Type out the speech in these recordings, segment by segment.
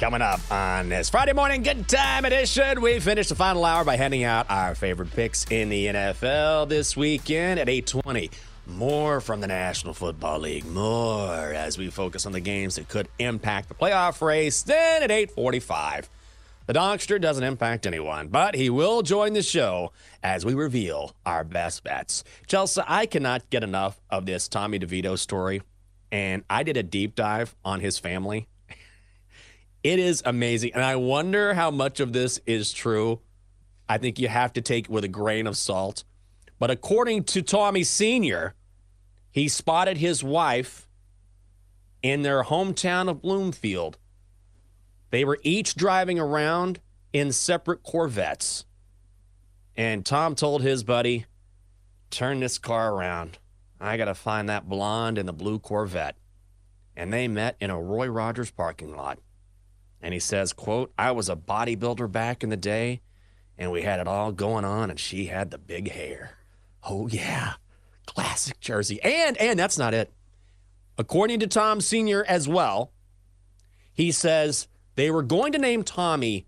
Coming up on this Friday morning good time edition, we finish the final hour by handing out our favorite picks in the NFL this weekend at 820. More from the National Football League, more as we focus on the games that could impact the playoff race. Then at 845, the Dogster doesn't impact anyone, but he will join the show as we reveal our best bets. Chelsea, I cannot get enough of this Tommy DeVito story, and I did a deep dive on his family. It is amazing. And I wonder how much of this is true. I think you have to take it with a grain of salt. But according to Tommy Sr., he spotted his wife in their hometown of Bloomfield. They were each driving around in separate Corvettes. And Tom told his buddy, Turn this car around. I got to find that blonde in the blue Corvette. And they met in a Roy Rogers parking lot and he says quote i was a bodybuilder back in the day and we had it all going on and she had the big hair. Oh yeah. Classic jersey. And and that's not it. According to tom senior as well he says they were going to name tommy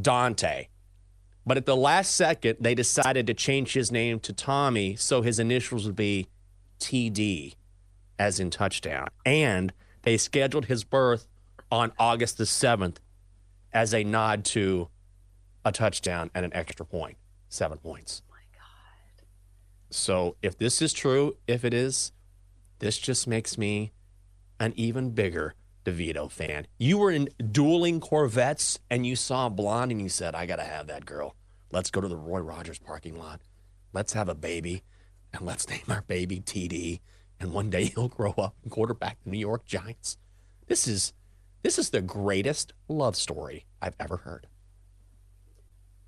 dante but at the last second they decided to change his name to tommy so his initials would be td as in touchdown. And they scheduled his birth on August the 7th as a nod to a touchdown and an extra point, seven points. Oh my God. So if this is true, if it is, this just makes me an even bigger DeVito fan. You were in dueling Corvettes and you saw a blonde and you said, I got to have that girl. Let's go to the Roy Rogers parking lot. Let's have a baby and let's name our baby TD. And one day he'll grow up and quarterback the New York Giants. This is this is the greatest love story I've ever heard.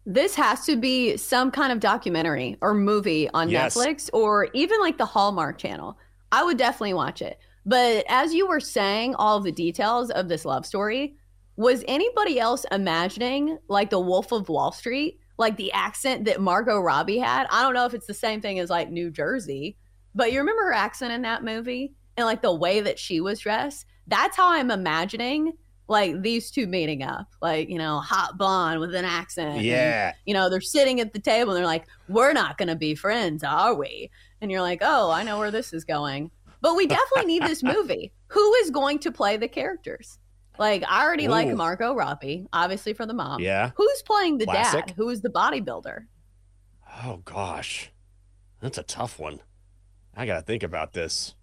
This has to be some kind of documentary or movie on Yes. Netflix or even like the Hallmark channel. I would definitely watch it. But as you were saying all the details of this love story, was anybody else imagining like the Wolf of Wall Street, like the accent that Margot Robbie had? I don't know if it's the same thing as like New Jersey, but you remember her accent in that movie and like the way that she was dressed? That's how I'm imagining like these two meeting up, like, you know, hot blonde with an accent. and, Yeah. you know, they're sitting at the table and they're like, we're not going to be friends, are we? And you're like, oh, I know where this is going. But we definitely need this movie. Who is going to play the characters? Like, I already like Ooh. Margot Robbie, obviously for the mom. Yeah. Who's playing the Classic. dad? Who is the bodybuilder? Oh gosh. That's a tough one. I got to think about this.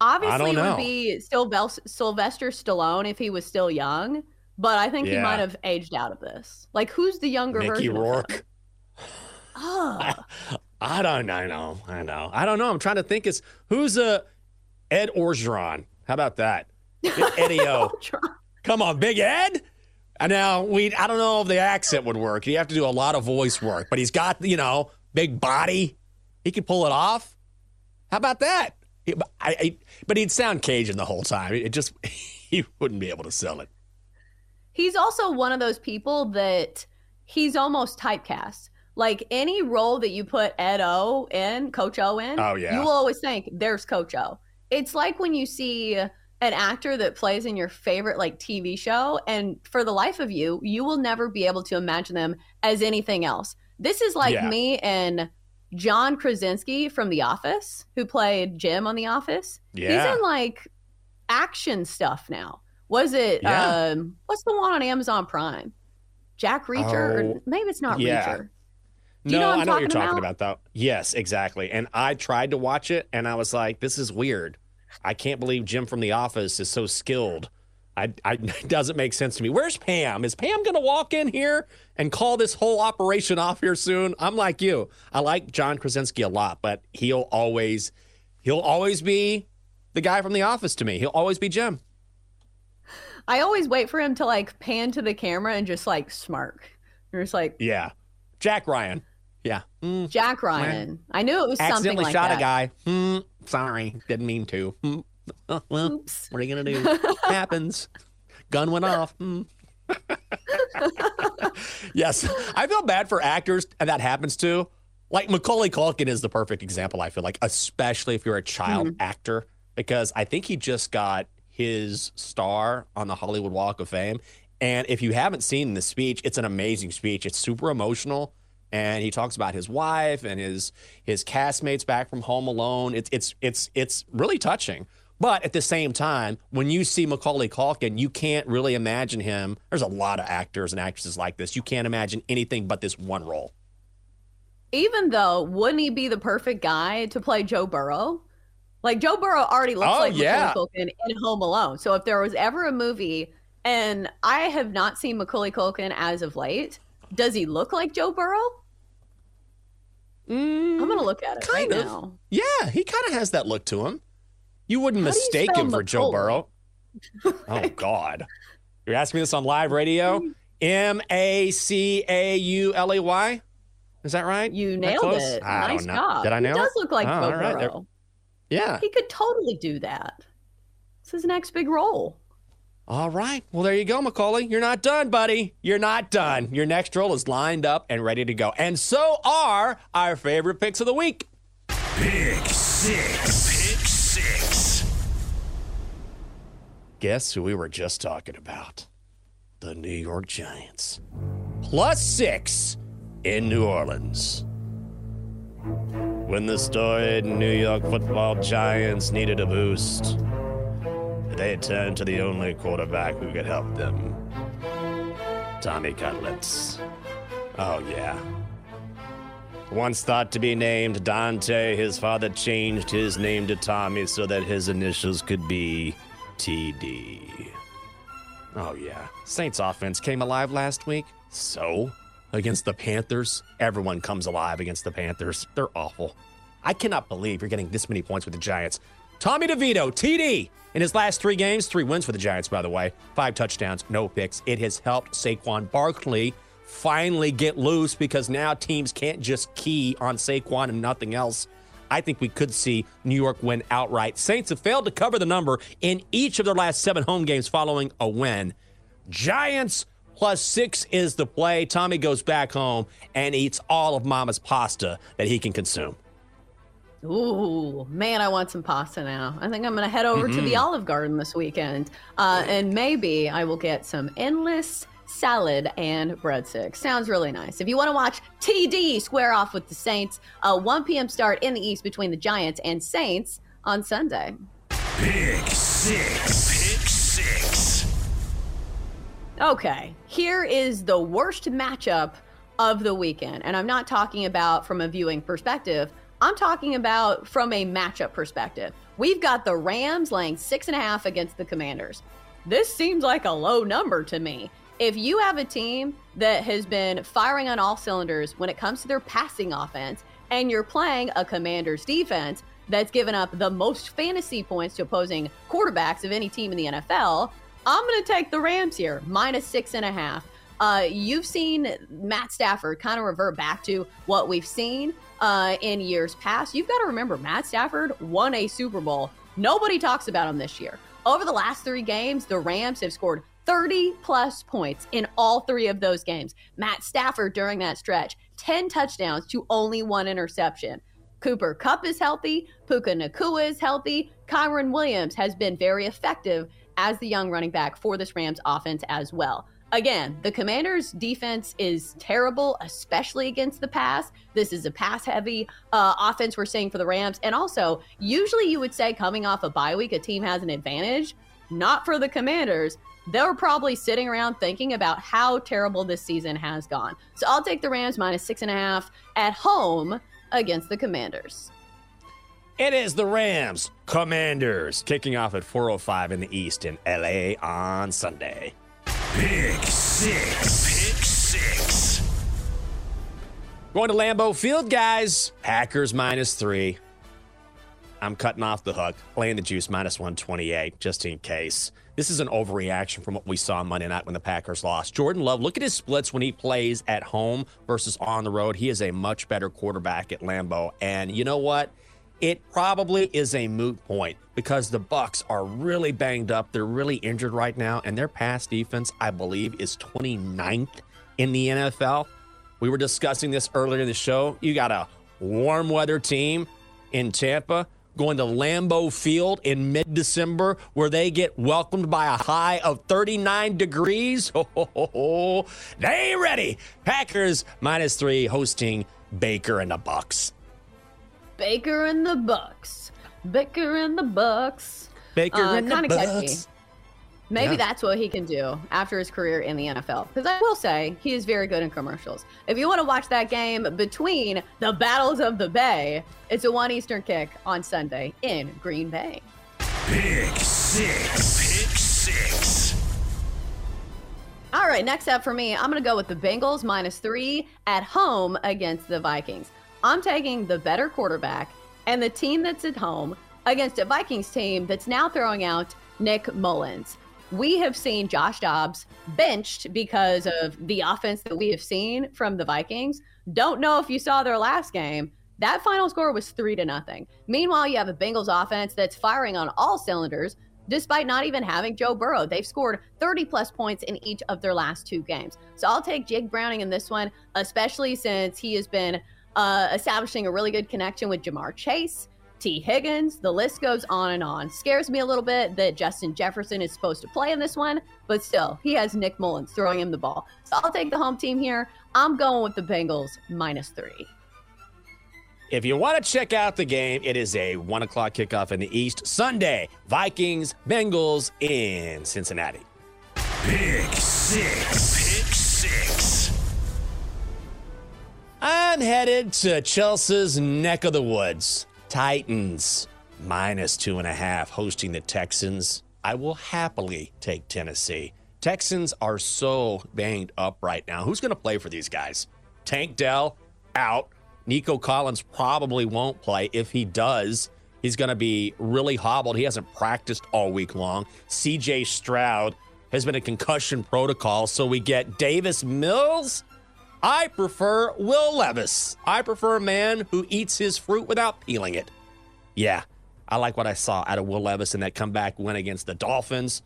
Obviously, it would be Sylvel- Sylvester Stallone if he was still young, but I think he might have aged out of this. Like, who's the younger Mickey version? Of? Rourke. Oh, I don't I know. I know. I don't know. I'm trying to think is who's uh Ed Orgeron. How about that? Eddie O. Come on, Big Ed. And now we I don't know if the accent would work. You have to do a lot of voice work, but he's got, you know, big body. He could pull it off. How about that? I, I, but he'd sound Cajun the whole time. It just he wouldn't be able to sell it. he's also one of those people that he's almost typecast. Like any role that you put Ed O in, Coach O in, Oh, yeah. you will always think there's Coach O. it's like when you see an actor that plays in your favorite like TV show, and for the life of you, you will never be able to imagine them as anything else. This is like Yeah. me and John Krasinski from The Office, who played Jim on The Office. Yeah. He's in like action stuff now. Was it Yeah. um what's the one on Amazon Prime? Jack Reacher? Oh, or maybe it's not yeah. Reacher. Do you no, know I'm know what you're talking talking about? about? though. Yes, exactly. And I tried to watch it and I was like, this is weird. I can't believe Jim from The Office is so skilled. I, I it doesn't make sense to me. Where's Pam? Is Pam gonna walk in here and call this whole operation off here soon? I'm like you. I like John Krasinski a lot, but he'll always he'll always be the guy from The Office to me. He'll always be Jim. I always wait for him to like pan to the camera and just like smirk. You're just like Yeah. Jack Ryan. Yeah. Mm, Jack Ryan. I knew it was something accidentally like shot that. a guy. Hmm, sorry, didn't mean to. Hmm. Oh, well, Oops. what are you gonna do? Happens. Gun went off. Hmm. yes, I feel bad for actors and that happens too. Like Macaulay Culkin is the perfect example. I feel like, especially if you're a child actor, because I think he just got his star on the Hollywood Walk of Fame. And if you haven't seen the speech, it's an amazing speech. It's super emotional, and he talks about his wife and his his castmates back from Home Alone. It's it's it's it's really touching. But at the same time, when you see Macaulay Culkin, you can't really imagine him. There's a lot of actors and actresses like this. You can't imagine anything but this one role. Even though, wouldn't he be the perfect guy to play Joe Burrow? Like Joe Burrow already looks Oh, like yeah. Macaulay Culkin in Home Alone. So if there was ever a movie, and I have not seen Macaulay Culkin as of late, does he look like Joe Burrow? Mm, I'm gonna look at it right kind of. now. Yeah, he kind of has that look to him. You wouldn't How do you mistake him for Joe Burrow. oh God, you're asking me this on live radio? M A C A U L A Y. Is that right? You That nailed it. I nice don't know. job. Did I He nail does it? Does look like Oh, Joe all right. There- Burrow. Yeah. He could totally do that. It's his next big role. All right. Well, there you go, Macaulay. You're not done, buddy. You're not done. Your next role is lined up and ready to go. And so are our favorite picks of the week. Pick six. Guess who we were just talking about? The New York Giants. Plus six in New Orleans. When the storied New York football Giants needed a boost, they turned to the only quarterback who could help them Tommy Cutlets. Oh, yeah. Once thought to be named Dante, his father changed his name to Tommy so that his initials could be TD. Oh, yeah. Saints offense came alive last week. So? Against the Panthers? Everyone comes alive against the Panthers. They're awful. I cannot believe you're getting this many points with the Giants. Tommy DeVito, TD, in his last three games, three wins for the Giants, by the way, five touchdowns, no picks. It has helped Saquon Barkley finally get loose because now teams can't just key on Saquon and nothing else. I think we could see New York win outright. Saints have failed to cover the number in each of their last seven home games following a win. Giants plus six is the play. Tommy goes back home and eats all of Mama's pasta that he can consume. Ooh, man, I want some pasta now. I think I'm going to head over to Mm-hmm. the Olive Garden this weekend. Uh, and maybe I will get some endless salad and breadsticks. Sounds really nice. If you want to watch TD square off with the Saints, a 1 p.m. start in the East between the Giants and Saints on Sunday. Pick six. Pick six. Okay, here is the worst matchup of the weekend. And I'm not talking about from a viewing perspective, I'm talking about from a matchup perspective. We've got the Rams laying six and a half against the Commanders. This seems like a low number to me. If you have a team that has been firing on all cylinders when it comes to their passing offense, and you're playing a Commanders defense that's given up the most fantasy points to opposing quarterbacks of any team in the NFL, I'm going to take the Rams here, minus six and a half. Uh, you've seen Matt Stafford kind of revert back to what we've seen uh, in years past. You've got to remember, Matt Stafford won a Super Bowl. Nobody talks about him this year. Over the last three games, the Rams have scored 30 plus points in all three of those games. Matt Stafford during that stretch, 10 touchdowns to only one interception. Cooper Kupp is healthy. Puka Nacua is healthy. Kyren Williams has been very effective as the young running back for this Rams offense as well. Again, the Commanders' defense is terrible, especially against the pass. This is a pass heavy uh, offense we're seeing for the Rams. And also, usually you would say coming off a bye week, a team has an advantage. Not for the Commanders. They're probably sitting around thinking about how terrible this season has gone. So I'll take the Rams minus six and a half at home against the Commanders. It is the Rams Commanders kicking off at 4:05 in the East in LA on Sunday. Pick six. Pick six. Going to Lambeau Field, guys. Packers minus three. I'm cutting off the hook, playing the juice minus 128, just in case. This is an overreaction from what we saw Monday night when the Packers lost. Jordan Love, look at his splits when he plays at home versus on the road. He is a much better quarterback at Lambeau. And you know what? It probably is a moot point because the Bucks are really banged up. They're really injured right now, and their pass defense, I believe, is 29th in the NFL. We were discussing this earlier in the show. You got a warm weather team in Tampa going to Lambeau Field in mid December where they get welcomed by a high of 39 degrees. Oh, they ain't ready. Packers minus three hosting Baker and the Bucks. Baker and the Bucks. Baker and the Bucks. Baker Uh, and the kinda catchy. Bucks. Maybe Yeah. that's what he can do after his career in the NFL. Because I will say he is very good in commercials. If you want to watch that game between the battles of the Bay, it's a one Eastern kick on Sunday in Green Bay. Pick six. Pick six. All right, next up for me, I'm going to go with the Bengals minus three at home against the Vikings. I'm taking the better quarterback and the team that's at home against a Vikings team that's now throwing out Nick Mullens. We have seen Josh Dobbs benched because of the offense that we have seen from the Vikings. Don't know if you saw their last game. That final score was three to nothing. Meanwhile, you have a Bengals offense that's firing on all cylinders, despite not even having Joe Burrow. They've scored 30 plus points in each of their last two games. So I'll take Jake Browning in this one, especially since he has been uh, establishing a really good connection with Ja'Marr Chase, Tee Higgins. The list goes on and on. Scares me a little bit that Justin Jefferson is supposed to play in this one, but still, he has Nick Mullens throwing him the ball. So I'll take the home team here. I'm going with the Bengals minus three. If you want to check out the game, it is a one o'clock kickoff in the East Sunday. Vikings, Bengals in Cincinnati. Pick six. Pick six. I'm headed to Chelsea's neck of the woods. Titans minus two and a half hosting the Texans. I will happily take Tennessee. Texans are so banged up right now. Who's going to play for these guys? Tank Dell out. Nico Collins probably won't play. If he does, he's going to be really hobbled. He hasn't practiced all week long. CJ Stroud has been a concussion protocol. So we get Davis Mills. I prefer Will Levis. I prefer a man who eats his fruit without peeling it. Yeah, I like what I saw out of Will Levis in that comeback win against the Dolphins.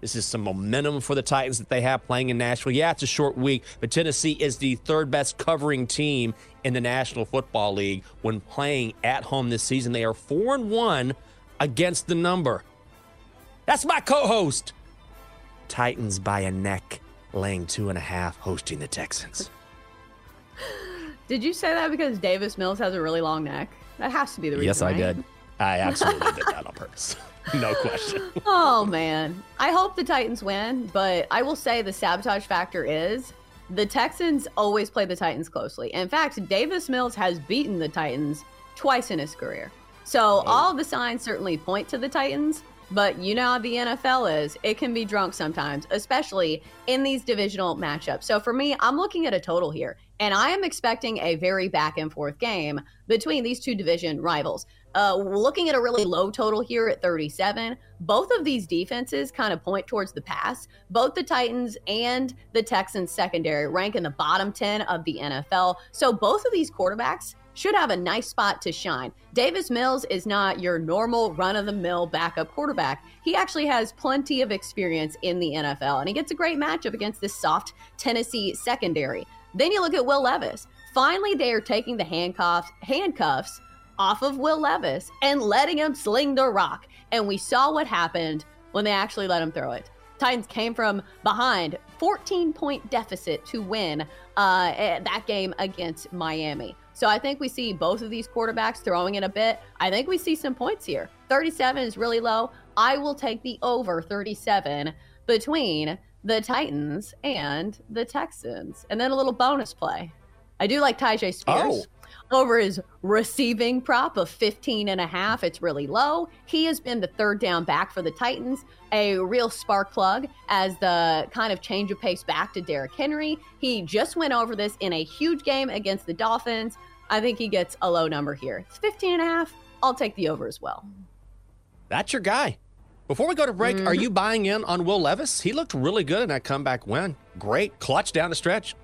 This is some momentum for the Titans that they have playing in Nashville. Yeah, it's a short week, but Tennessee is the third best covering team in the National Football League when playing at home this season. They are 4 and 1 against the number. That's my co host. Titans by a neck, laying two and a half, hosting the Texans. Did you say that because Davis Mills has a really long neck? That has to be the reason. Yes, I right? did. I absolutely did that on purpose. No question. Oh man. I hope the Titans win, but I will say the sabotage factor is the Texans always play the Titans closely. In fact, Davis Mills has beaten the Titans twice in his career. So oh. all the signs certainly point to the Titans, but you know how the NFL is. It can be drunk sometimes, especially in these divisional matchups. So for me, I'm looking at a total here, and I am expecting a very back and forth game between these two division rivals. Uh, looking at a really low total here at 37. Both of these defenses kind of point towards the pass. Both the Titans and the Texans secondary rank in the bottom 10 of the NFL. So both of these quarterbacks should have a nice spot to shine. Davis Mills is not your normal run of the mill backup quarterback. He actually has plenty of experience in the NFL, and he gets a great matchup against this soft Tennessee secondary. Then you look at Will Levis. Finally, they are taking the handcuffs handcuffs off of Will Levis and letting him sling the rock. And we saw what happened when they actually let him throw it. Titans came from behind, 14 point deficit to win uh, eh, that game against Miami. So I think we see both of these quarterbacks throwing it a bit. I think we see some points here. 37 is really low. I will take the over 37 between the Titans and the Texans. And then a little bonus play. I do like Tyjae Spears. Oh. Over his receiving prop of 15 and a half. It's really low. He has been the third down back for the Titans, a real spark plug as the kind of change of pace back to Derrick Henry. He just went over this in a huge game against the Dolphins. I think he gets a low number here. It's 15 and a half. I'll take the over as well. That's your guy. Before we go to break, are mm-hmm. you buying in on Will Levis? He looked really good in that comeback win. Great clutch down the stretch.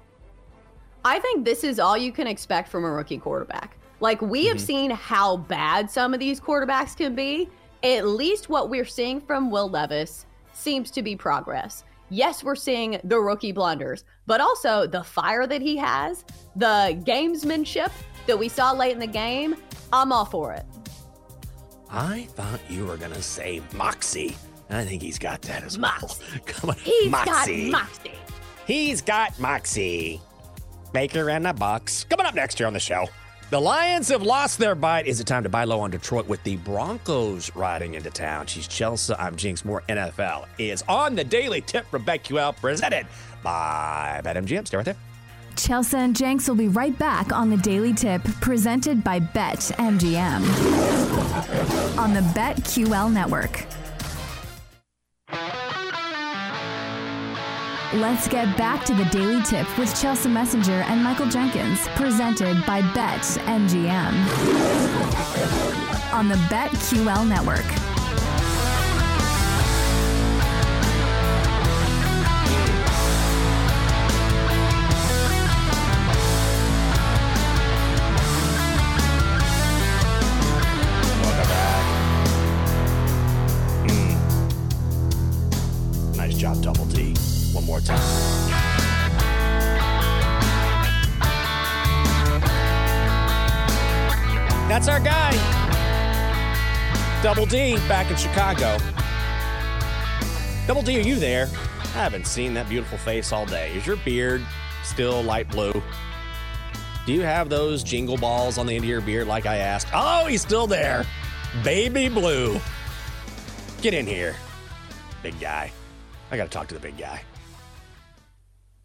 I think this is all you can expect from a rookie quarterback. Like we have mm-hmm. seen how bad some of these quarterbacks can be. At least what we're seeing from Will Levis seems to be progress. Yes, we're seeing the rookie blunders, but also the fire that he has, the gamesmanship that we saw late in the game. I'm all for it. I thought you were going to say Moxie. I think he's got that as well. Moxie. Come on. He's Moxie. got moxie. He's got Moxie. Baker and the Bucks. Coming up next year on the show. The Lions have lost their bite. Is it time to buy low on Detroit with the Broncos riding into town? She's Chelsea. I'm Jenks. More NFL is on the Daily Tip from BetQL presented by BetMGM. Stay right there. Chelsea and Jenks will be right back on the Daily Tip presented by BetMGM on the BetQL network. Let's get back to the Daily Tip with Chelsea Messenger and Michael Jenkins, presented by BetMGM on the BetQL network. Welcome back. Mm. Nice job, Double D. One more time. That's our guy. Double D back in Chicago. Double D, are you there? I haven't seen that beautiful face all day. Is your beard still light blue? Do you have those jingle balls on the end of your beard like I asked? Oh, he's still there. Baby blue. Get in here, big guy. I got to talk to the big guy.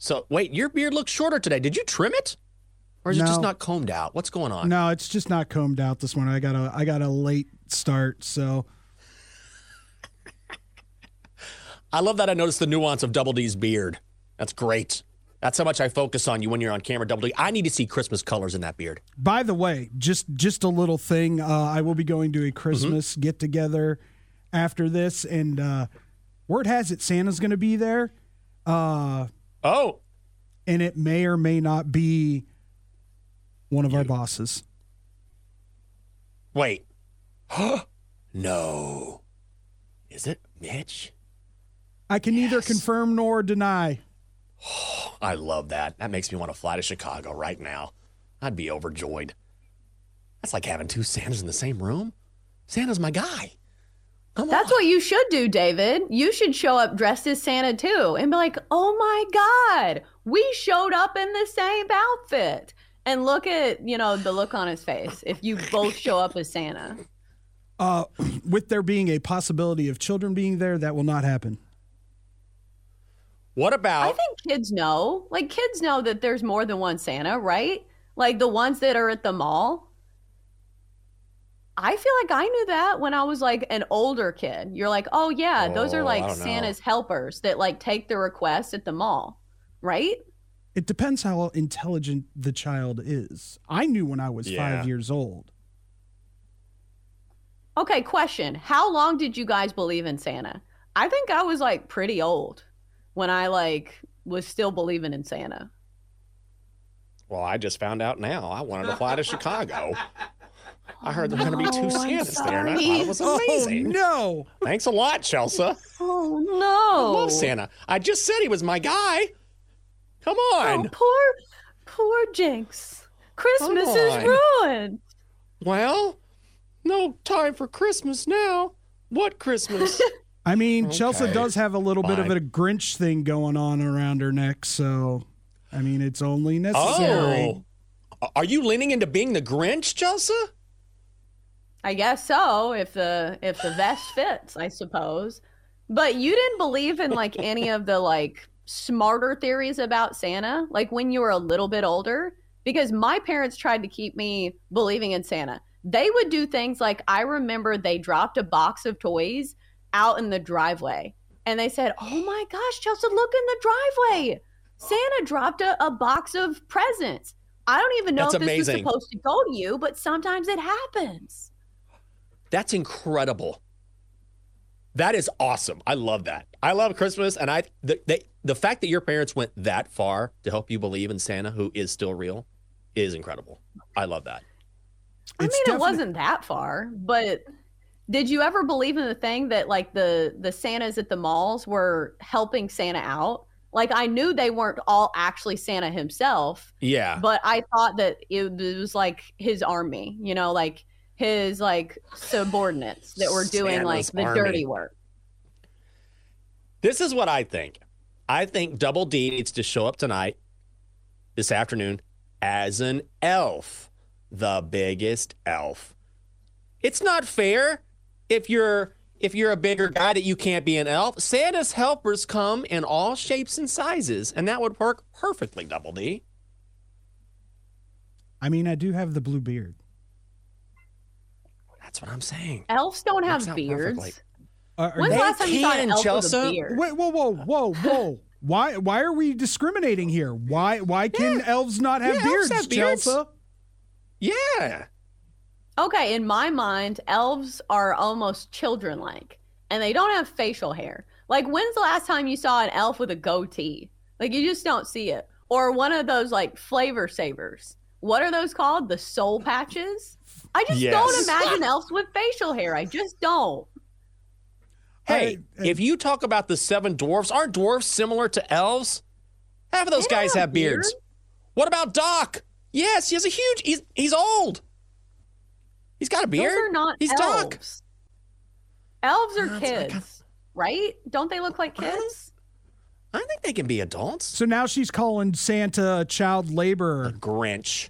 So, wait, your beard looks shorter today. Did you trim it? Or is it just not combed out? What's going on? No, it's just not combed out this morning. I got a I got a late start, so I love that I noticed the nuance of Double D's beard. That's great. That's how much I focus on you when you're on camera, Double D. I need to see Christmas colors in that beard. By the way, just just a little thing. Uh, I will be going to a Christmas get together after this, and uh, word has it Santa's going to be there, uh, Oh, and it may or may not be one of our bosses. wait. huh? no. Is it Mitch? I can neither confirm nor deny. I love that. That makes me want to fly to Chicago right now. I'd be overjoyed. That's like having two Santas in the same room. Santa's my guy. Come That's on. what you should do, David. You should show up dressed as Santa too and be like, oh my God, we showed up in the same outfit. And look at, you know, the look on his face if you both show up as Santa. Uh, with there being a possibility of children being there, that will not happen. What about I think kids know. Like, kids know that there's more than one Santa, right? Like the ones that are at the mall. I feel like I knew that when I was like an older kid. You're like, oh, yeah, those are Oh, like don't know. Santa's helpers that like take the request at the mall, right? It depends how intelligent the child is. I knew when I was Yeah. five years old. Okay, question. How long did you guys believe in Santa? I think I was like pretty old when I like was still believing in Santa. Well, I just found out now. I wanted to fly to Chicago. I heard there were going to be two Santas there, and I thought it was Oh amazing. no! Thanks a lot, Chelsea. Oh I no. love Santa. I just said he was my guy. Come on. Oh, poor poor Jenks. Christmas Come is on. ruined. Well, no time for Christmas now. What Christmas? I mean, Chelsea does have a little bit of a Grinch thing going on around her neck, so I mean, it's only necessary. oh. Are you leaning into being the Grinch, Chelsea? I guess so, if the if the vest fits, I suppose. But you didn't believe in like any of the like smarter theories about Santa, like when you were a little bit older, because my parents tried to keep me believing in Santa. They would do things like I remember they dropped a box of toys out in the driveway. And they said, Oh my gosh, Chelsea, look in the driveway. Santa dropped a, a box of presents. I don't even know That's if this amazing. was supposed to go to you, but sometimes it happens. That's incredible. That is awesome. I love that. I love Christmas, and I the, the the fact that your parents went that far to help you believe in Santa, who is still real, is incredible. I love that. I It's mean, it wasn't that far, but did you ever believe in the thing that like the the Santas at the malls were helping Santa out? Like I knew they weren't all actually Santa himself, Yeah. but I thought that it was like his army, you know, like his like subordinates that were doing like the army. dirty work. This is what I think. I think Double D needs to show up tonight, this afternoon, as an elf, the biggest elf. It's not fair if you're if you're a bigger guy that you can't be an elf. Santa's helpers come in all shapes and sizes, and that would work perfectly, Double D. I mean, I do have the blue beard. That's what I'm saying. Elves don't Works have beards. perfectly. Uh, are When's the last time you saw an can, elf with a beard? Wait, whoa, whoa, whoa, whoa! why, why are we discriminating here? Why, why can elves not have Yeah, beards, have beards. Chelsea? Yeah. Okay, in my mind, elves are almost children like, and they don't have facial hair. Like, when's the last time you saw an elf with a goatee? Like, you just don't see it. Or one of those, like, flavor savers. What are those called? The soul patches? I just don't imagine elves with facial hair. I just don't. Hey, I- if you talk about the seven dwarfs, aren't dwarfs similar to elves? Half of those guys have have beards. beards. What about Doc? Yes, he has a huge. He's he's old. He's got a beard. Those are not he's elves. Doc. Elves are it's like kids, right? Don't they look like kids? I think they can be adults. So now she's calling Santa a child laborer. Grinch.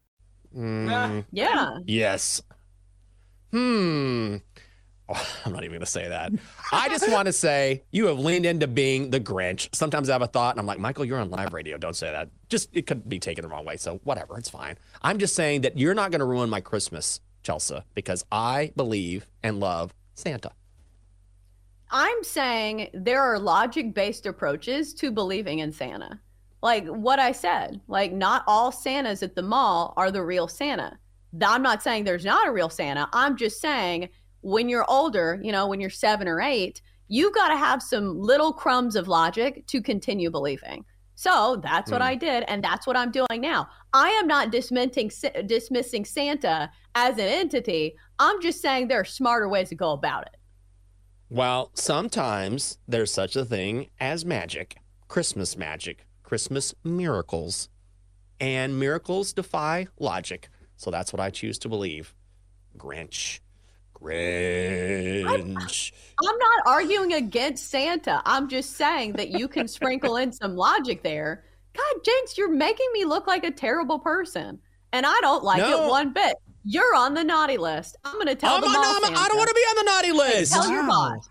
Yeah. Yes. Hmm. Oh, I'm not even going to say that. I just want to say you have leaned into being the Grinch. Sometimes I have a thought and I'm like, Michael, you're on live radio. Don't say that. Just, it could be taken the wrong way. So, whatever. It's fine. I'm just saying that you're not going to ruin my Christmas, Chelsea, because I believe and love Santa. I'm saying there are logic based approaches to believing in Santa. Like what I said, like not all Santas at the mall are the real Santa. I'm not saying there's not a real Santa. I'm just saying when you're older, you know, when you're seven or eight, you've got to have some little crumbs of logic to continue believing. So that's what Mm. I did, and that's what I'm doing now. I am not dismissing dismissing Santa as an entity. I'm just saying there are smarter ways to go about it. Well, sometimes there's such a thing as magic, Christmas magic, Christmas miracles, and miracles defy logic. So that's what I choose to believe. Grinch. Grinch. I'm not arguing against Santa. I'm just saying that you can sprinkle in some logic there. God, Jenks, you're making me look like a terrible person. and I don't like No. it one bit. You're on the naughty list. I'm going to tell I'm the on- mall I'm- I don't want to be on the naughty list. Tell your boss.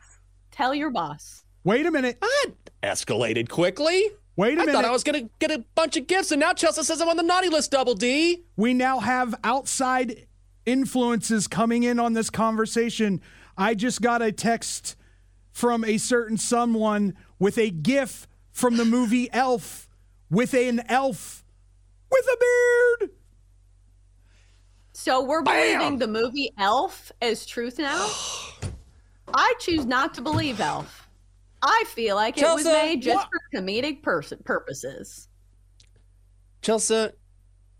Tell your boss. Wait a minute. That escalated quickly. Wait a I minute. I thought I was going to get a bunch of gifts, and now Chelsea says I'm on the naughty list, Double D. we now have outside influences coming in on this conversation. I just got a text from a certain someone with a gif from the movie Elf with an elf with a beard. So we're believing the movie Elf as truth now? I choose not to believe Elf. I feel like it was made just what- for comedic pers- purposes. Chelsea,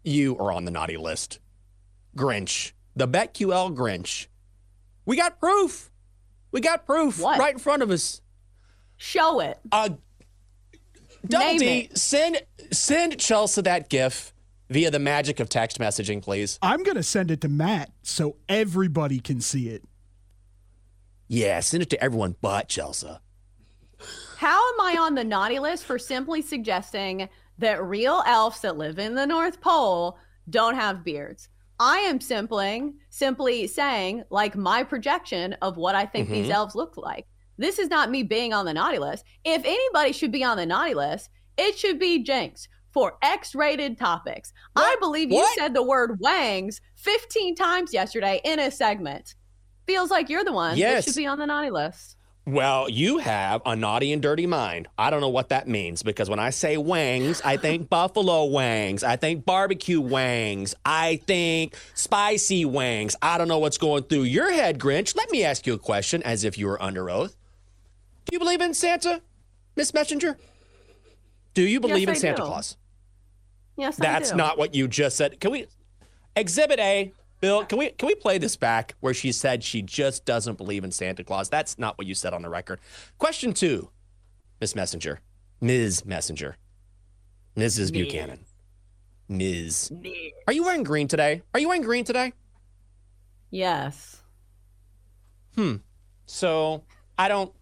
you are on the naughty list. Grinch, the BetQL Grinch. We got proof. We got proof What? right in front of us. Show it. Uh, Double Name D, it. send send Chelsea that GIF via the magic of text messaging, please. I'm going to send it to Matt so everybody can see it. Yeah, send it to everyone but Chelsea. How am I on the naughty list for simply suggesting that real elves that live in the North Pole don't have beards? I am simply simply saying like my projection of what I think these Mhm. elves look like. This is not me being on the naughty list. If anybody should be on the naughty list, it should be Jenks for X-rated topics. I believe you What? said the word wangs 15 times yesterday in a segment. Feels like you're the one Yes. that should be on the naughty list. Well, you have a naughty and dirty mind. I don't know what that means because when I say wangs, I think buffalo wangs. I think barbecue wangs. I think spicy wangs. I don't know what's going through your head, Grinch. Let me ask you a question as if you were under oath. Do you believe in Santa, Miss Messenger? Do you believe Yes, in I Santa do. Claus? Yes, I That's do. not what you just said. Can we Exhibit A, Bill, can we can we play this back where she said she just doesn't believe in Santa Claus? That's not what you said on the record. Question 2, Miss Messenger. Ms. Messenger. Mrs. Buchanan. Ms. Are you wearing green today? Are you wearing green today? Yes. Hmm. So, I don't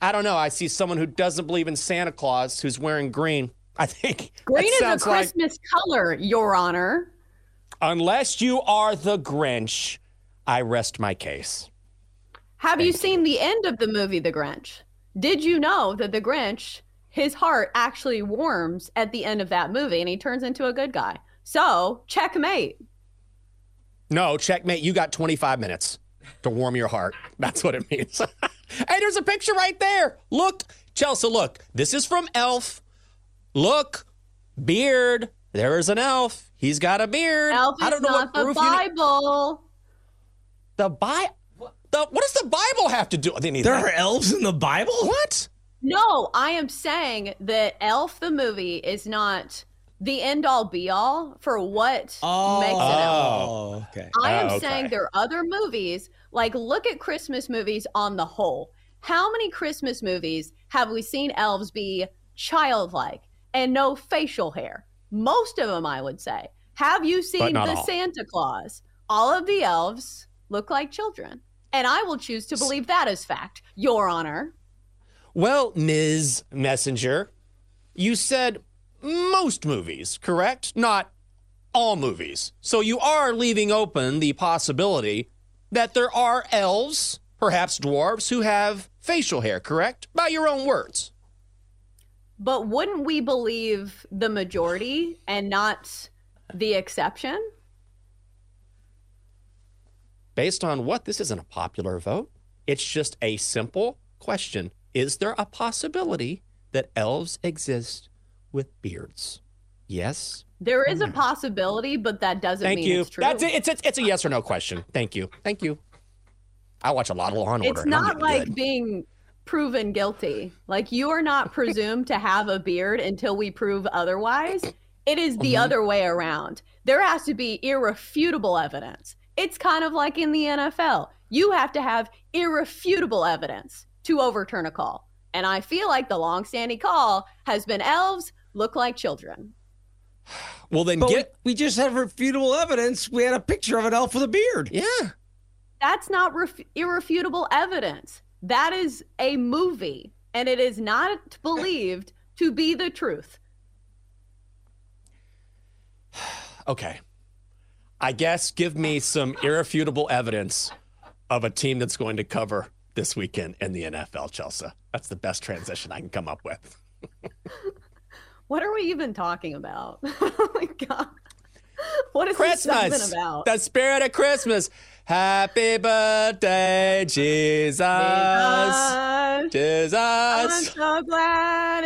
I don't know. I see someone who doesn't believe in Santa Claus who's wearing green. I think Green is a sounds like Christmas color, Your Honor. Unless you are the Grinch, I rest my case. Have you seen the end of the movie The Grinch? Did you know that the Grinch, his heart actually warms at the end of that movie and he turns into a good guy? So, checkmate. No, checkmate. You got 25 minutes to warm your heart. That's what it means. hey, there's a picture right there. Look, Chelsea, look. This is from Elf. Look, beard. There is an elf. He's got a beard. Elf is I don't know not what the proof you need. Bible. The Bible. The, what does the Bible have to do with anything? There are elves in the Bible? What? No, I am saying that Elf the movie is not the end all be all for what makes it oh. Elf. Oh, okay. I am Oh, okay. saying there are other movies, like look at Christmas movies on the whole. How many Christmas movies have we seen elves be childlike and no facial hair? Most of them, I would say. Have you seen the all. Santa Claus? All of the elves look like children. And I will choose to believe that as fact, Your Honor. Well, Ms. Messenger, you said most movies, correct? Not all movies. So you are leaving open the possibility that there are elves, perhaps dwarves, who have facial hair, correct? By your own words. But wouldn't we believe the majority and not the exception? Based on what? This isn't a popular vote. It's just a simple question. Is there a possibility that elves exist with beards? Yes. There is a hmm. possibility, but that doesn't Thank mean you. it's true. That's it. It's, it's it's a yes or no question. Thank you. Thank you. I watch a lot of Law and Order. It's not like good. being proven guilty. Like you are not presumed to have a beard until we prove otherwise. It is the Mhm. other way around. There has to be irrefutable evidence. It's kind of like in the NFL. You have to have irrefutable evidence to overturn a call. And I feel like the longstanding call has been elves look like children. Well, then But get. we, we just have refutable evidence. We had a picture of an elf with a beard. Yeah. That's not ref- irrefutable evidence. That is a movie, and it is not believed to be the truth. Okay. I guess give me some irrefutable evidence of a team that's going to cover this weekend in the NFL, Chelsea. That's the best transition I can come up with. What are we even talking about? oh my god. What is this Christmas. segment about? The spirit of Christmas. Happy birthday, Jesus. Jesus. I'm so glad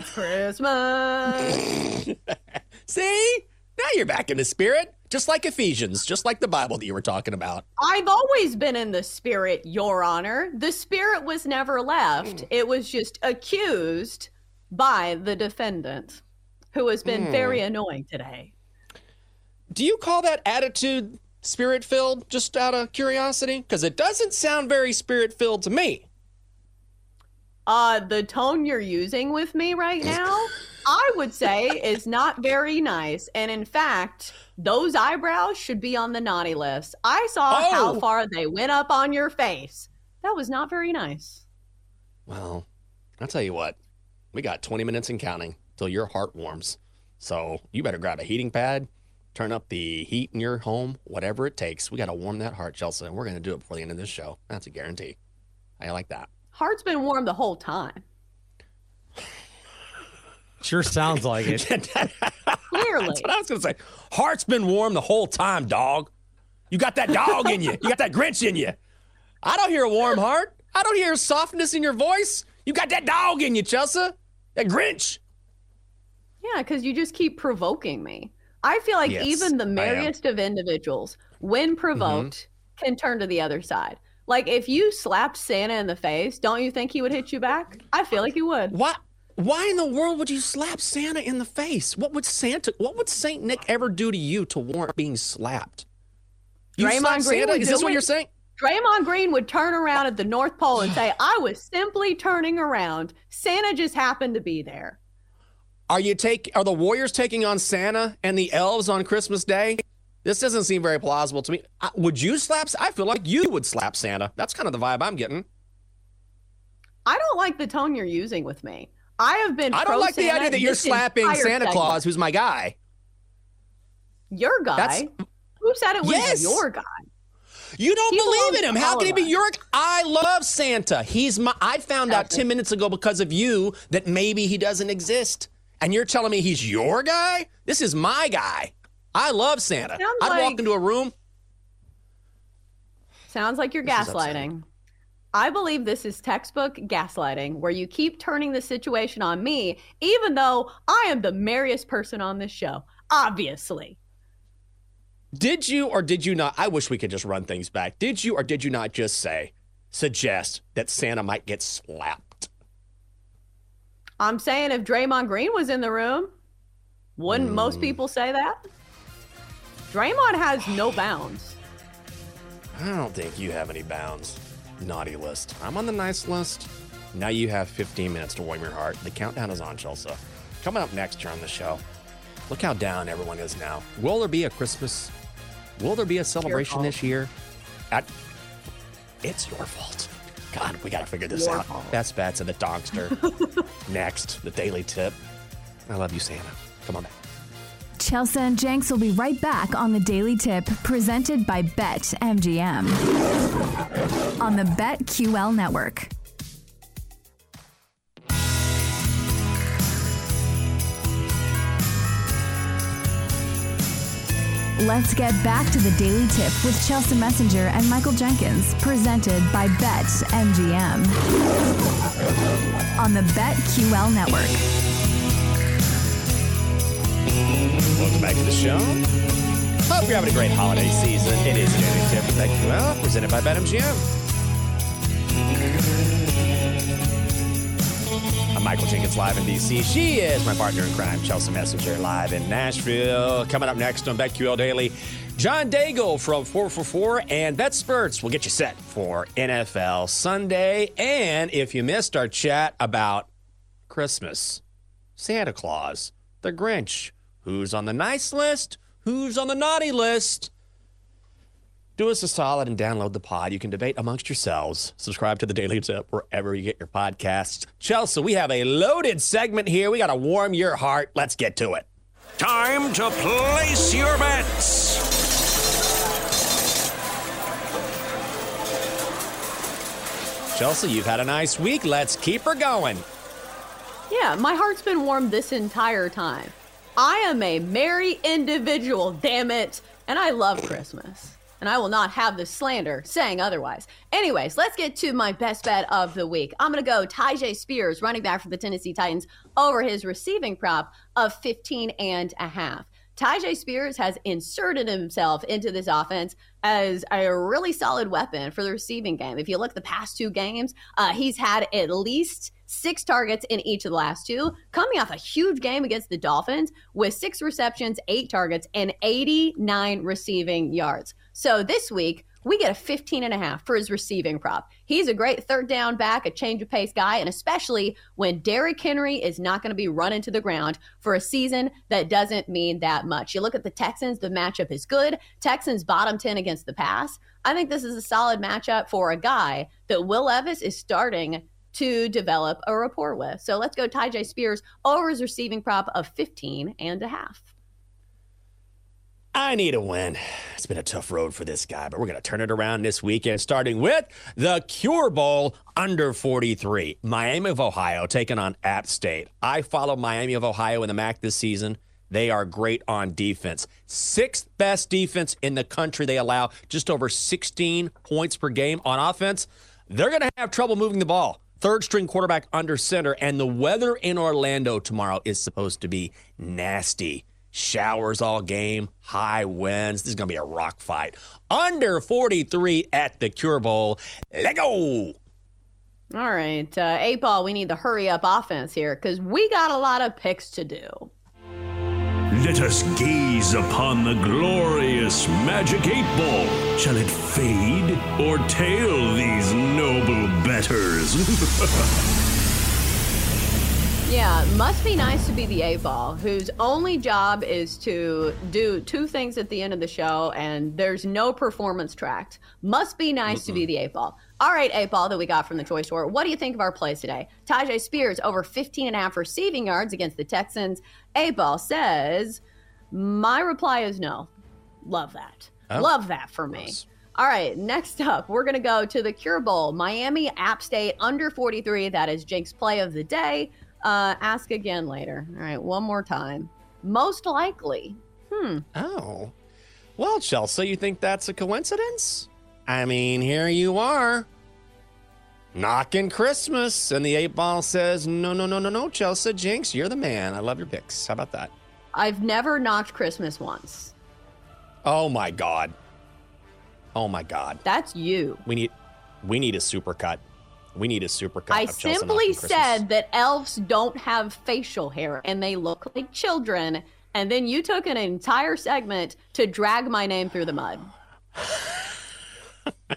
it's Christmas. See? Now you're back in the spirit, just like Ephesians, just like the Bible that you were talking about. I've always been in the spirit, Your Honor. The spirit was never left. It was just accused by the defendant, who has been Hmm. very annoying today. Do you call that attitude spirit filled, just out of curiosity? Because it doesn't sound very spirit filled to me. Uh, the tone you're using with me right now, I would say is not very nice. And in fact, those eyebrows should be on the naughty list. I saw Oh. how far they went up on your face. That was not very nice. Well, I'll tell you what, we got 20 minutes and counting till your heart warms. So you better grab a heating pad, turn up the heat in your home, whatever it takes. We got to warm that heart, Chelsea, and we're going to do it before the end of this show. That's a guarantee. I like that. Heart's been warm the whole time. Sure sounds like it. Clearly. That's what I was going to say. Heart's been warm the whole time, dog. You got that dog in you. You got that Grinch in you. I don't hear a warm heart. I don't hear softness in your voice. You got that dog in you, Chelsea. That Grinch. Yeah, because you just keep provoking me. I feel like Yes, even the merriest of individuals, when provoked, mm-hmm. can turn to the other side. Like if you slapped Santa in the face, don't you think he would hit you back? I feel like he would. What? Why in the world would you slap Santa in the face? What would Santa? What would Saint Nick ever do to you to warrant being slapped? You Draymond Green Santa? Is this what you're saying? Draymond Green would turn around at the North Pole and say, I was simply turning around. Santa just happened to be there. Are you take? Are the Warriors taking on Santa and the Elves on Christmas Day? This doesn't seem very plausible to me. I, would you slap? I feel like you would slap Santa. That's kind of the vibe I'm getting. I don't like the tone you're using with me. I have been I don't like the idea that you're slapping Santa segment. Claus, who's my guy. Your guy? That's- Who said it was Yes. your guy? You don't He believe in him. How can he be your? I love Santa. He's my. I found out ten minutes ago because of you that maybe he doesn't exist, and you're telling me he's your guy. This is my guy. I love Santa. Sounds I'd walk like- into a room. Sounds like you're This gaslighting. I believe this is textbook gaslighting, where you keep turning the situation on me, even though I am the merriest person on this show. Obviously. Did you or did you not? I wish we could just run things back. Did you or did you not just say, suggest that Santa might get slapped? I'm saying if Draymond Green was in the room, wouldn't Hmm. most people say that? Draymond has no bounds. I don't think you have any bounds. Naughty list. I'm on the nice list. Now you have 15 minutes to warm your heart. The countdown is on, Chelsea. Coming up next here on the show. Look how down everyone is now. Will there be a Christmas? Will there be a celebration this year? At, it's your fault. God, we got to figure this Your out. Best bets and the Dogster. next, the Daily Tip. I love you, Santa. Come on back. Chelsea and Jenks will be right back on the Daily Tip presented by Bet MGM on the BetQL network. Let's get back to the Daily Tip with Chelsea Messenger and Michael Jenkins, presented by Bet MGM on the BetQL network. Welcome back to the show. Hope you're having a great holiday season. It is Daily Tip with BetQL, presented by BetMGM. Michael Jenkins live in DC. She is my partner in crime, Chelsea Messenger, live in Nashville. Coming up next on BetQL Daily, John Daigle from 4for4 and BetSperts will get you set for NFL Sunday. And if you missed our chat about Christmas, Santa Claus, the Grinch, who's on the nice list, who's on the naughty list, do us a solid and download the pod. You can debate amongst yourselves. Subscribe to the Daily Tip wherever you get your podcasts. Chelsea, we have a loaded segment here. We got to warm your heart. Let's get to it. Time to place your bets. Chelsea, you've had a nice week. Let's keep her going. Yeah, my heart's been warm this entire time. I am a merry individual, damn it. And I love Christmas. And I will not have the slander saying otherwise. Anyways, let's get to my best bet of the week. I'm going to go Tyjae Spears, running back for the Tennessee Titans, over his receiving prop of 15 and a half. Tyjae Spears has inserted himself into this offense as a really solid weapon for the receiving game. If you look the past two games, uh, he's had at least six targets in each of the last two, coming off a huge game against the Dolphins with six receptions, eight targets, and 89 receiving yards. So this week, we get a 15 and a half for his receiving prop. He's a great third down back, a change of pace guy, and especially when Derrick Henry is not going to be running to the ground for a season that doesn't mean that much. You look at the Texans, the matchup is good. Texans bottom 10 against the pass. I think this is a solid matchup for a guy that Will Levis is starting to develop a rapport with. So let's go Tyjae Spears over his receiving prop of 15 and a half. I need a win. It's been a tough road for this guy, but we're going to turn it around this weekend, starting with the Cure Bowl under 43. Miami of Ohio taking on App State. I follow Miami of Ohio in the MAC this season. They are great on defense. Sixth best defense in the country. They allow just over 16 points per game on offense. They're going to have trouble moving the ball. Third string quarterback under center, and the weather in Orlando tomorrow is supposed to be nasty showers all game, high winds. This is going to be a rock fight. Under 43 at the Cure Bowl. Let go. All right, uh, eight ball. We need the hurry up offense here because we got a lot of picks to do. Let us gaze upon the glorious magic eight ball. Shall it fade or tail these noble betters? Yeah, must be nice to be the A ball whose only job is to do two things at the end of the show and there's no performance tracked. Must be nice Mm-mm. to be the A ball. All right, A ball that we got from the toy store. What do you think of our plays today? Tyjae Spears over 15 and a half receiving yards against the Texans. A ball says, My reply is no. Love that. Oh. Love that for me. All right, next up, we're going to go to the Cure Bowl. Miami App State under 43. That is Jake's play of the day. Uh, ask again later. All right, one more time. Most likely. Hmm. Oh. Well, Chelsea, you think that's a coincidence? I mean, here you are. Knocking Christmas. And the eight ball says, no, no, no, no, no, Chelsea. Jenks, you're the man. I love your picks. How about that? I've never knocked Christmas once. Oh my God. Oh my God. That's you. We need we need a super cut. We need a super cut. I simply said that elves don't have facial hair and they look like children. And then you took an entire segment to drag my name through the mud.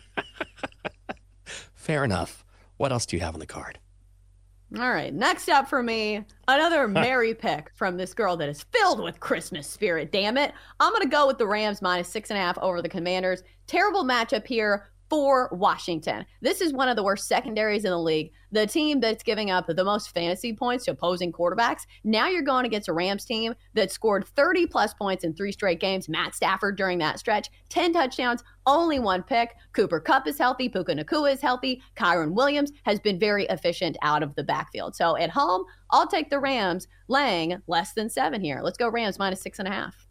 Fair enough. What else do you have on the card? All right. Next up for me, another merry pick from this girl that is filled with Christmas spirit. Damn it. I'm going to go with the Rams minus six and a half over the Commanders. Terrible matchup here for Washington. This is one of the worst secondaries in the league. The team that's giving up the most fantasy points to opposing quarterbacks. Now you're going against a Rams team that scored 30 plus points in three straight games. Matt Stafford during that stretch, 10 touchdowns, only one pick. Cooper Kupp is healthy. Puka Nacua is healthy. Kyren Williams has been very efficient out of the backfield. So at home, I'll take the Rams laying less than seven here. Let's go Rams minus six and a half.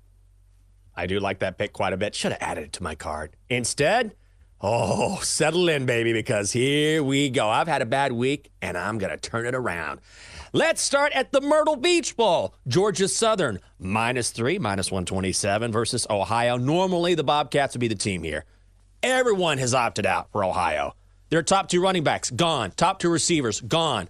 I do like that pick quite a bit. Should have added it to my card. Instead, Oh, settle in, baby, because here we go. I've had a bad week and I'm going to turn it around. Let's start at the Myrtle Beach Bowl. Georgia Southern, minus three, minus 127 versus Ohio. Normally, the Bobcats would be the team here. Everyone has opted out for Ohio. Their top two running backs, gone. Top two receivers, gone.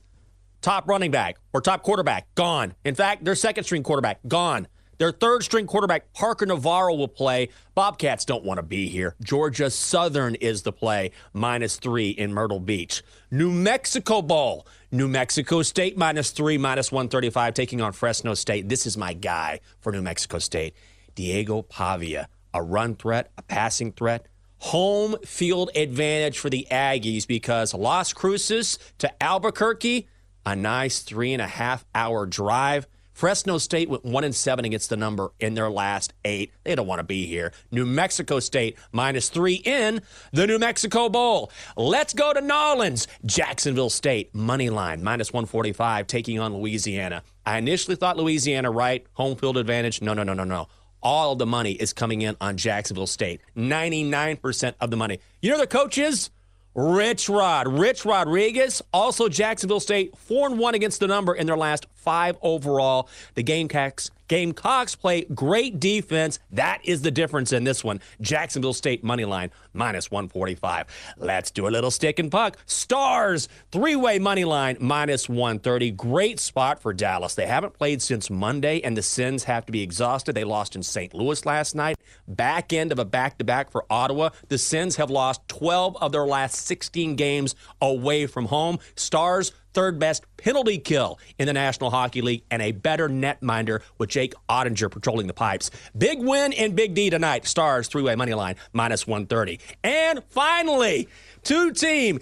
Top running back or top quarterback, gone. In fact, their second string quarterback, gone. Their third string quarterback, Parker Navarro, will play. Bobcats don't want to be here. Georgia Southern is the play, minus three in Myrtle Beach. New Mexico Bowl, New Mexico State, minus three, minus 135, taking on Fresno State. This is my guy for New Mexico State, Diego Pavia. A run threat, a passing threat. Home field advantage for the Aggies because Las Cruces to Albuquerque, a nice three and a half hour drive Fresno State went one and seven against the number in their last eight. They don't want to be here. New Mexico State minus three in the New Mexico Bowl. Let's go to New Orleans. Jacksonville State money line minus 145 taking on Louisiana. I initially thought Louisiana right, home field advantage. No, no, no, no, no. All the money is coming in on Jacksonville State. 99% of the money. You know their coach is? Rich Rod. Rich Rodriguez, also Jacksonville State, 4 and 1 against the number in their last five overall. The Gamecocks Gamecocks play great defense. That is the difference in this one. Jacksonville State money line minus 145. Let's do a little stick and puck. Stars three way money line minus 130. Great spot for Dallas. They haven't played since Monday, and the Sens have to be exhausted. They lost in St. Louis last night. Back end of a back to back for Ottawa. The Sens have lost 12 of their last 16 games away from home. Stars third best penalty kill in the National Hockey League, and a better netminder with Jake Oettinger patrolling the pipes. Big win in Big D tonight. Stars three way money line minus 130. And finally, two team.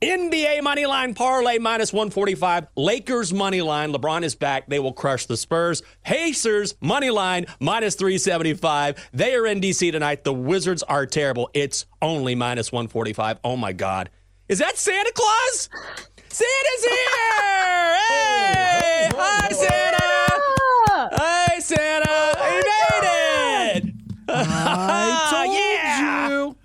NBA money line parlay minus 145. Lakers money line. LeBron is back. They will crush the Spurs. Pacers money line minus 375. They are in DC tonight. The Wizards are terrible. It's only minus 145. Oh my God. Is that Santa Claus? Santa's here! Hey! Hi, Santa! Hi, Santa! He made it! I told yeah! you.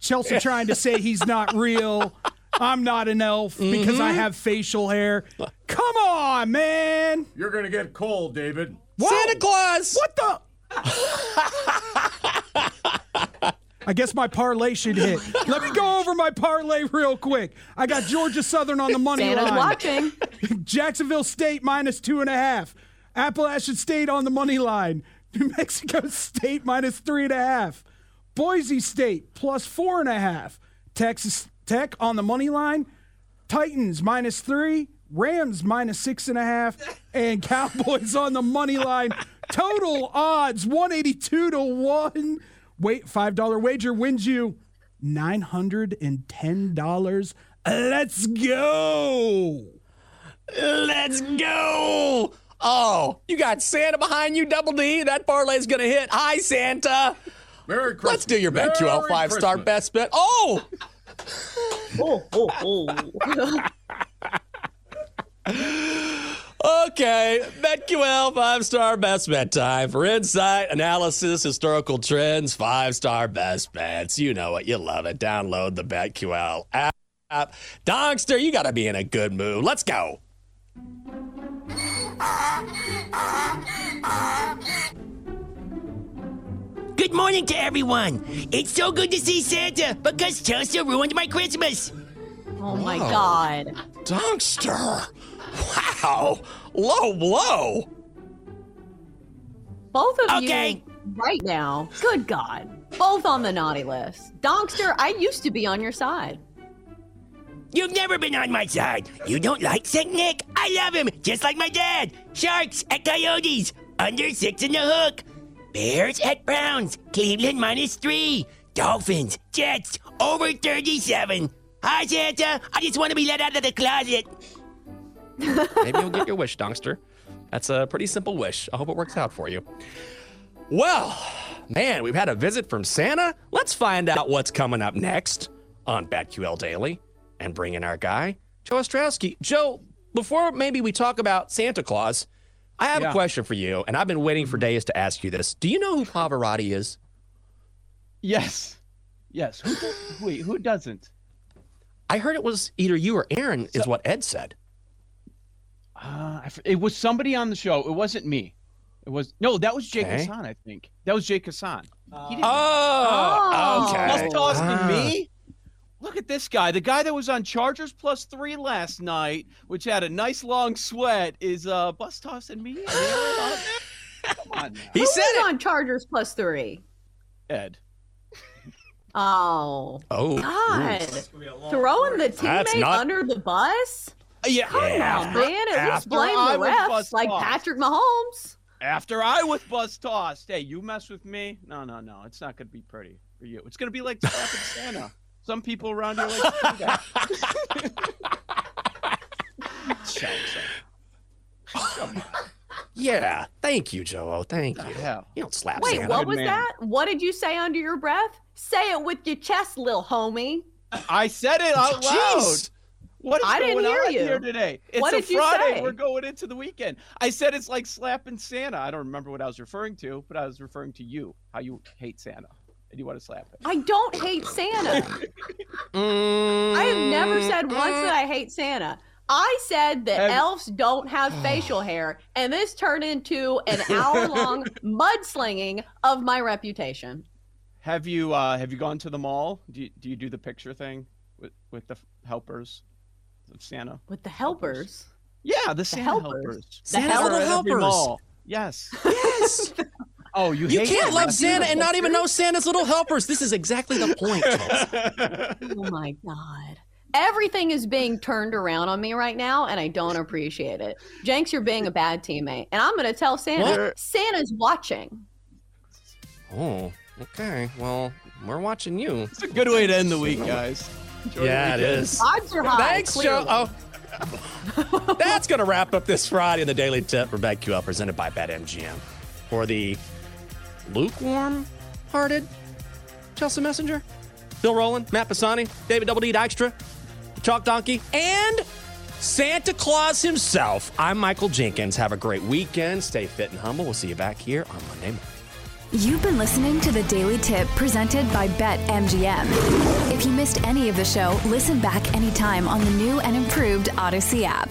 Chelsea trying to say he's not real. I'm not an elf because I Mhm. have facial hair. Come on, man. You're gonna get cold, David. Santa Claus! What the? I guess my parlay should hit. Oh Let me go over my parlay real quick. I got Georgia Southern on the money Santa's line. watching. Jacksonville State minus two and a half. Appalachian State on the money line. New Mexico State minus three and a half. Boise State plus four and a half. Texas Tech on the money line. Titans minus three. Rams minus six and a half. And Cowboys on the money line. Total odds 182 to 1. Wait, $5 wager wins you $910. Let's go. Let's go! Oh, you got Santa behind you, Double D. That parlay's gonna hit. Hi, Santa. Merry Christmas. Let's do your BetQL Merry five star best bet. Oh! oh, oh, oh! Okay, BetQL five star best bet time for insight, analysis, historical trends, five star best bets. You know it, you love it. Download the BetQL app. Donkster, you got to be in a good mood. Let's go. Good morning to everyone. It's so good to see Santa because Chelsea ruined my Christmas. Oh my Whoa. God. Donkster. Wow. Low blow. Both of Okay. you right now. Good God. Both on the naughty list. Donkster, I used to be on your side. You've never been on my side. You don't like St. Nick? I love him, just like my dad. Sharks at Coyotes, under six in the hook. Bears at Browns, Cleveland minus three. Dolphins, Jets, over 37. Hi, Santa. I just want to be let out of the closet. Maybe you'll get your wish, Donkster. That's a pretty simple wish. I hope it works out for you. Well, man, we've had a visit from Santa. Let's find out what's coming up next on BetQL Daily and bring in our guy, Joe Ostrowski. Joe, before maybe we talk about Santa Claus, I have Yeah. a question for you, and I've been waiting for days to ask you this. Do you know who Pavarotti is? Yes. Yes. Who, wait, who doesn't? I heard it was either you or Aaron, is what Ed said. Uh, it was somebody on the show. It wasn't me. It was no, that was Jake Okay. Hassan, I think. That was Jake Hassan. He didn't- Oh, okay. Plus tossed Ah. me. Look at this guy. The guy that was on Chargers plus three last night, which had a nice long sweat, is uh bus tossing me. Come on now. He Who said was it. on Chargers plus three? Ed. Oh. Oh. God. Throwing the That's teammate not- under the bus? Yeah. Come Yeah. on, man. At least blame I the refs like tossed. Patrick Mahomes. After I was bus tossed. Hey, you mess with me? No, no, no. It's not gonna be pretty for you. It's gonna be like slapping Santa. Some people around here like to do that. Come on. Yeah. Thank you, Joe. Thank you. hell? You don't slap Wait, Santa. what was man. that? What did you say under your breath? Say it with your chest, little homie. I said it out loud. Jeez. What is I didn't going on you. here today? It's What a Friday. We're going into the weekend. I said it's like slapping Santa. I don't remember what I was referring to, but I was referring to you. How you hate Santa and you want to slap him. I don't hate Santa. I have never said once that I hate Santa. I said that Have- elves don't have facial hair, and this turned into an hour long mudslinging of my reputation. Have you uh, have you gone to the mall? Do you, do you do the picture thing with with the helpers of Santa? With the helpers. Yeah, the Santa helpers. helpers. The Santa's helpers. little Are at every helpers. mall. Yes. Yes. Oh, you You hate can't them. love That's Santa and beautiful. not even know Santa's little helpers. This is exactly the point. Oh my God. Everything is being turned around on me right now, and I don't appreciate it. Jenks, you're being a bad teammate. And I'm going to tell Santa What? Santa's watching. oh, okay. Well, we're watching you. It's a good way to end the week, guys. Enjoy Yeah, it is. Odds are high. Thanks, Joe. Oh. That's going to wrap up this Friday in the Daily Tip for BetQL presented by BetMGM. For the lukewarm hearted Chelsea Messenger, Bill Rowland, Matt Pisani, David Double D Dykstra, Chalk Donkey, and Santa Claus himself. I'm Michael Jenkins. Have a great weekend. Stay fit and humble. We'll see you back here on Monday morning. You've been listening to the Daily Tip presented by BetMGM. If you missed any of the show, listen back anytime on the new and improved Audacy app.